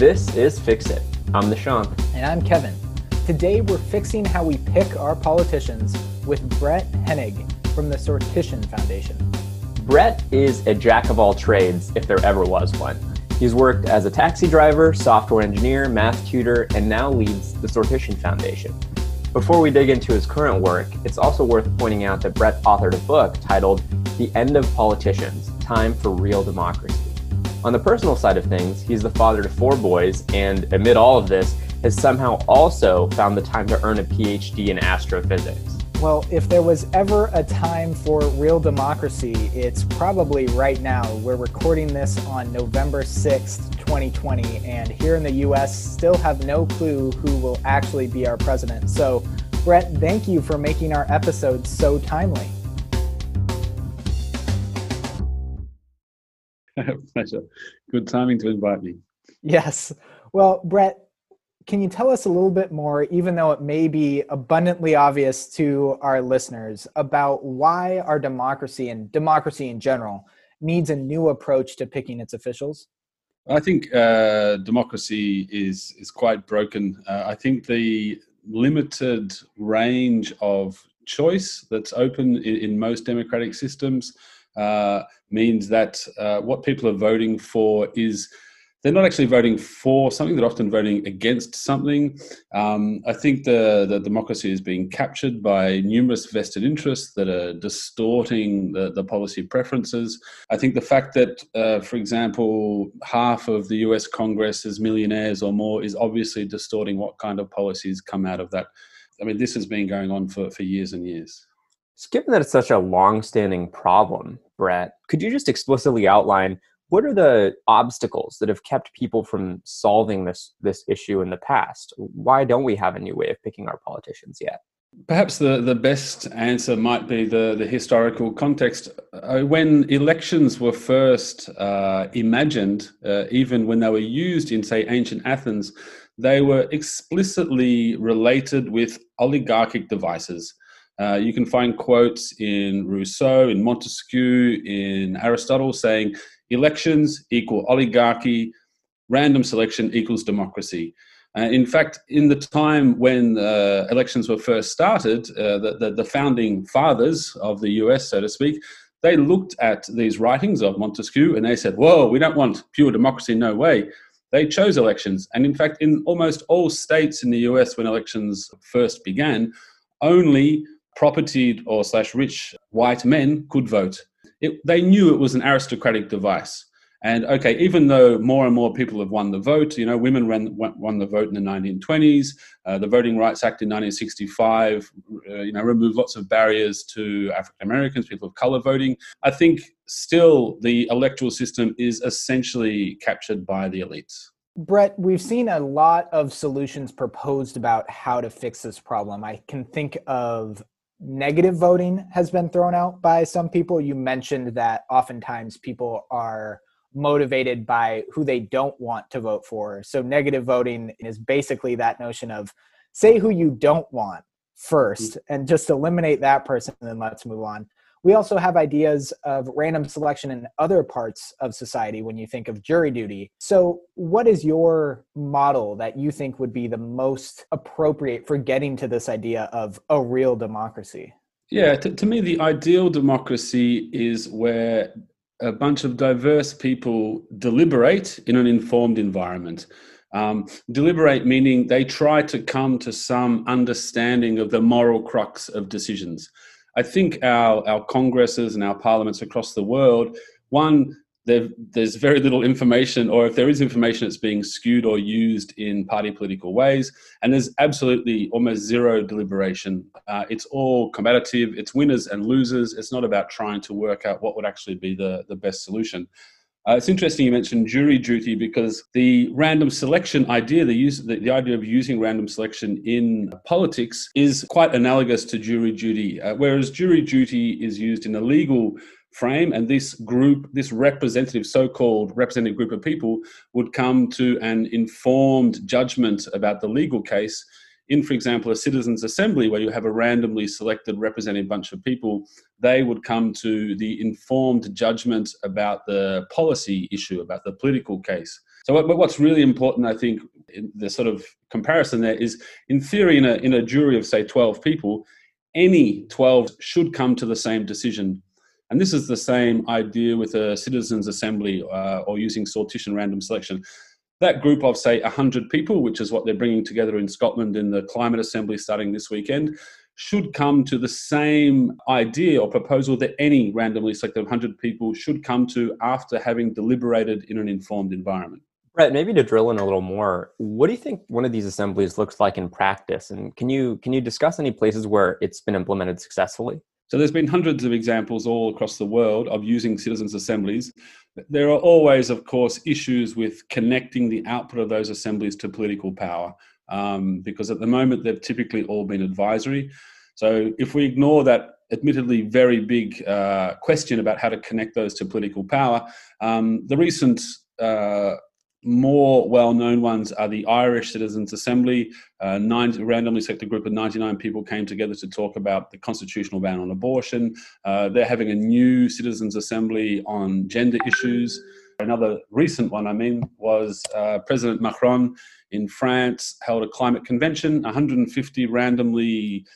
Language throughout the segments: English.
This is Fix It. I'm Nishant. And I'm Kevin. Today we're fixing how we pick our politicians with Brett Hennig from the Sortition Foundation. Brett is a jack of all trades, if there ever was one. He's worked as a taxi driver, software engineer, math tutor, and now leads the Sortition Foundation. Before we dig into his current work, it's also worth pointing out that Brett authored a book titled The End of Politicians Time for Real Democracy. On the personal side of things, he's the father to four boys, and amid all of this, has somehow also found the time to earn a PhD in astrophysics. Well, if there was ever a time for real democracy, it's probably right now. We're recording this on November 6th, 2020, and here in the US, still have no clue who will actually be our president. So, Brett, thank you for making our episode so timely. Pleasure. Good timing to invite me. Yes. Well, Brett, can you tell us a little bit more, even though it may be abundantly obvious to our listeners, about why our democracy and democracy in general needs a new approach to picking its officials? I think uh, democracy is is quite broken. Uh, I think the limited range of choice that's open in, in most democratic systems uh, means that uh, what people are voting for is they're not actually voting for something; they're often voting against something. Um, I think the, the democracy is being captured by numerous vested interests that are distorting the, the policy preferences. I think the fact that, uh, for example, half of the U.S. Congress is millionaires or more is obviously distorting what kind of policies come out of that. I mean, this has been going on for, for years and years. Given that it's such a long-standing problem, Brett, could you just explicitly outline what are the obstacles that have kept people from solving this this issue in the past? Why don't we have a new way of picking our politicians yet? Perhaps the, the best answer might be the, the historical context. Uh, when elections were first uh, imagined, uh, even when they were used in, say, ancient Athens, they were explicitly related with oligarchic devices. Uh, you can find quotes in Rousseau, in Montesquieu, in Aristotle saying elections equal oligarchy, random selection equals democracy. Uh, in fact, in the time when uh, elections were first started, uh, the, the, the, founding fathers of the US, so to speak, they looked at these writings of Montesquieu and they said, Whoa, we don't want pure democracy, no way. They chose elections. And in fact, in almost all states in the US when elections first began, only propertied or slash rich white men could vote it, they knew it was an aristocratic device. And okay, even though more and more people have won the vote, you know, women ran, won the vote in the 1920s. Uh, the Voting Rights Act in 1965, uh, you know, removed lots of barriers to African Americans, people of color voting. I think still the electoral system is essentially captured by the elites. Brett, we've seen a lot of solutions proposed about how to fix this problem. I can think of negative voting has been thrown out by some people. You mentioned that oftentimes people are motivated by who they don't want to vote for. So negative voting is basically that notion of say who you don't want first mm-hmm. and just eliminate that person and then let's move on. We also have ideas of random selection in other parts of society when you think of jury duty. So, what is your model that you think would be the most appropriate for getting to this idea of a real democracy? Yeah, to, to me, the ideal democracy is where a bunch of diverse people deliberate in an informed environment. Um, deliberate meaning they try to come to some understanding of the moral crux of decisions. I think our, our congresses and our parliaments across the world, one, there's very little information, or if there is information, it's being skewed or used in party political ways. And there's absolutely almost zero deliberation. Uh, it's all combative, it's winners and losers. It's not about trying to work out what would actually be the, the best solution. Uh, it's interesting you mentioned jury duty because the random selection idea, the, use, the, the idea of using random selection in politics is quite analogous to jury duty. Uh, whereas jury duty is used in a legal frame, and this group, this representative, so called representative group of people, would come to an informed judgment about the legal case in, for example, a citizens' assembly where you have a randomly selected representative bunch of people, they would come to the informed judgment about the policy issue, about the political case. So, what, what's really important, I think, the sort of comparison there is, in theory, in a in a jury of say twelve people, any twelve should come to the same decision. And this is the same idea with a citizens' assembly uh, or using sortition random selection. That group of, say, 100 people, which is what they're bringing together in Scotland in the climate assembly starting this weekend, should come to the same idea or proposal that any randomly selected 100 people should come to after having deliberated in an informed environment. Brett, maybe to drill in a little more, what do you think one of these assemblies looks like in practice? And can you can you discuss any places where it's been implemented successfully? So there's been hundreds of examples all across the world of using citizens' assemblies. There are always, of course, issues with connecting the output of those assemblies to political power, um, because at the moment they've typically all been advisory. So if we ignore that admittedly very big uh, question about how to connect those to political power, um, the recent uh, more well-known ones are the Irish Citizens Assembly. Uh, nine, randomly selected group of 99 people came together to talk about the constitutional ban on abortion. Uh, they're having a new Citizens Assembly on gender issues. Another recent one, I mean, was uh, President Macron in France held a climate convention. 150 randomly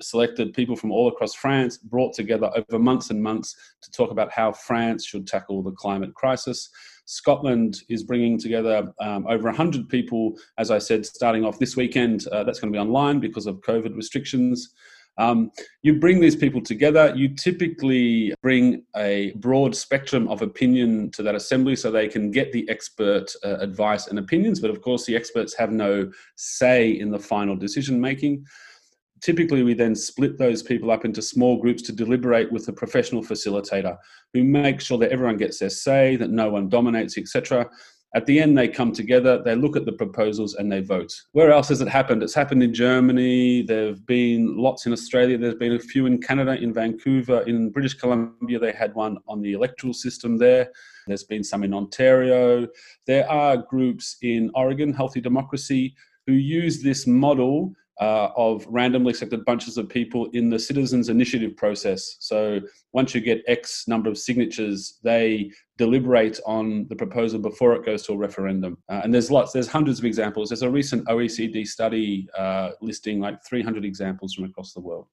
selected people from all across France, brought together over months and months to talk about how France should tackle the climate crisis. Scotland is bringing together um, over 100 people, as I said, starting off this weekend. Uh, that's going to be online because of COVID restrictions. Um, you bring these people together, you typically bring a broad spectrum of opinion to that assembly so they can get the expert uh, advice and opinions, but of course, the experts have no say in the final decision making typically we then split those people up into small groups to deliberate with a professional facilitator who makes sure that everyone gets their say that no one dominates etc at the end they come together they look at the proposals and they vote. Where else has it happened? It's happened in germany. There have been lots in australia. There's been a few in canada in vancouver in british columbia they had one on the electoral system there. There's been some in ontario. There are groups in oregon healthy democracy who use this model uh, of randomly selected bunches of people in the citizens initiative process. So once you get X number of signatures, they deliberate on the proposal before it goes to a referendum. Uh, and there's lots, there's hundreds of examples. There's a recent OECD study uh, listing like 300 examples from across the world.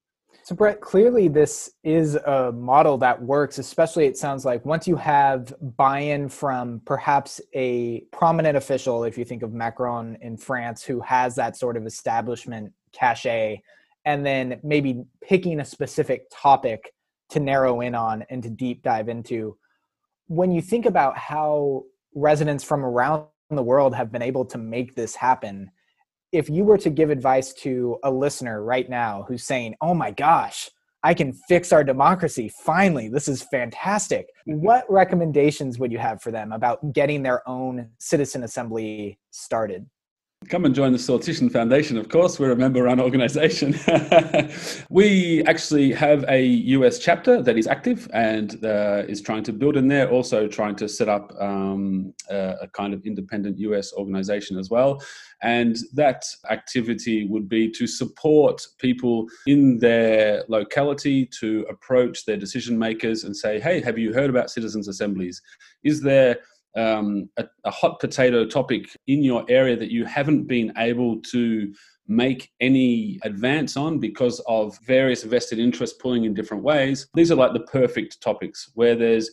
So, Brett, clearly this is a model that works, especially it sounds like once you have buy in from perhaps a prominent official, if you think of Macron in France, who has that sort of establishment cachet, and then maybe picking a specific topic to narrow in on and to deep dive into. When you think about how residents from around the world have been able to make this happen, if you were to give advice to a listener right now who's saying, "Oh my gosh, I can fix our democracy finally. This is fantastic." What recommendations would you have for them about getting their own citizen assembly started? Come and join the Sortition Foundation, of course. We're a member run organization. we actually have a US chapter that is active and uh, is trying to build in there, also trying to set up um, a, a, kind of independent US organization as well. And that activity would be to support people in their locality to approach their decision makers and say, hey, have you heard about citizens' assemblies? Is there um, a, a, hot potato topic in your area that you haven't been able to make any advance on because of various vested interests pulling in different ways. These are like the perfect topics where there's,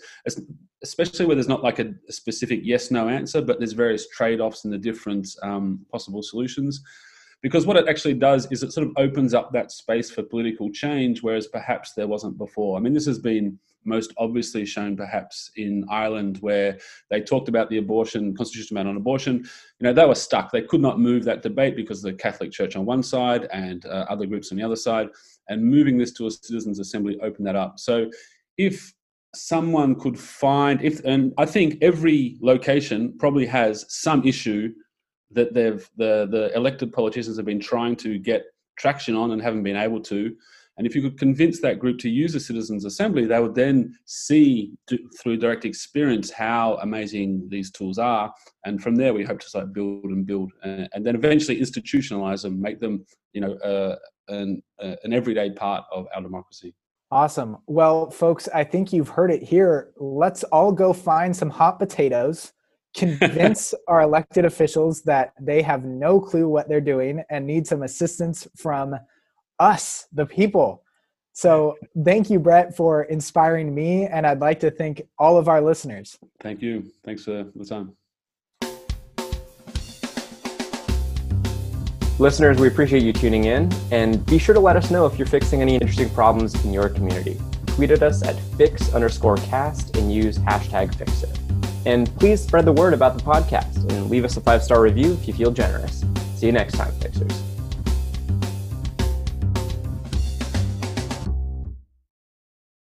especially where there's not like a, specific yes no answer, but there's various trade offs and the different um, possible solutions. Because what it actually does is it sort of opens up that space for political change, whereas perhaps there wasn't before. I mean, this has been most obviously shown perhaps in Ireland, where they talked about the abortion constitutional ban on abortion. You know, they were stuck. They could not move that debate because the Catholic Church on one side and uh, other groups on the other side. And moving this to a citizens' assembly opened that up. So, if someone could find, if and I think every location probably has some issue that they've the the elected politicians have been trying to get traction on and haven't been able to and if you could convince that group to use a citizens' assembly, they would then see through direct experience how amazing these tools are. And from there, we hope to start build and build, uh, and then eventually institutionalize them, make them, you know, uh, an, uh, an everyday part of our democracy. Awesome. Well, folks, I think you've heard it here. Let's all go find some hot potatoes convince our elected officials that they have no clue what they're doing and need some assistance from us, the people. So thank you, Brett, for inspiring me. And I'd like to thank all of our listeners. Thank you. Thanks for the time. Listeners, we appreciate you tuning in. And be sure to let us know if you're fixing any interesting problems in your community. Tweet at us at fix underscore cast and use hashtag fixit. And please spread the word about the podcast and leave us a five star review if you feel generous. See you next time, Fixers.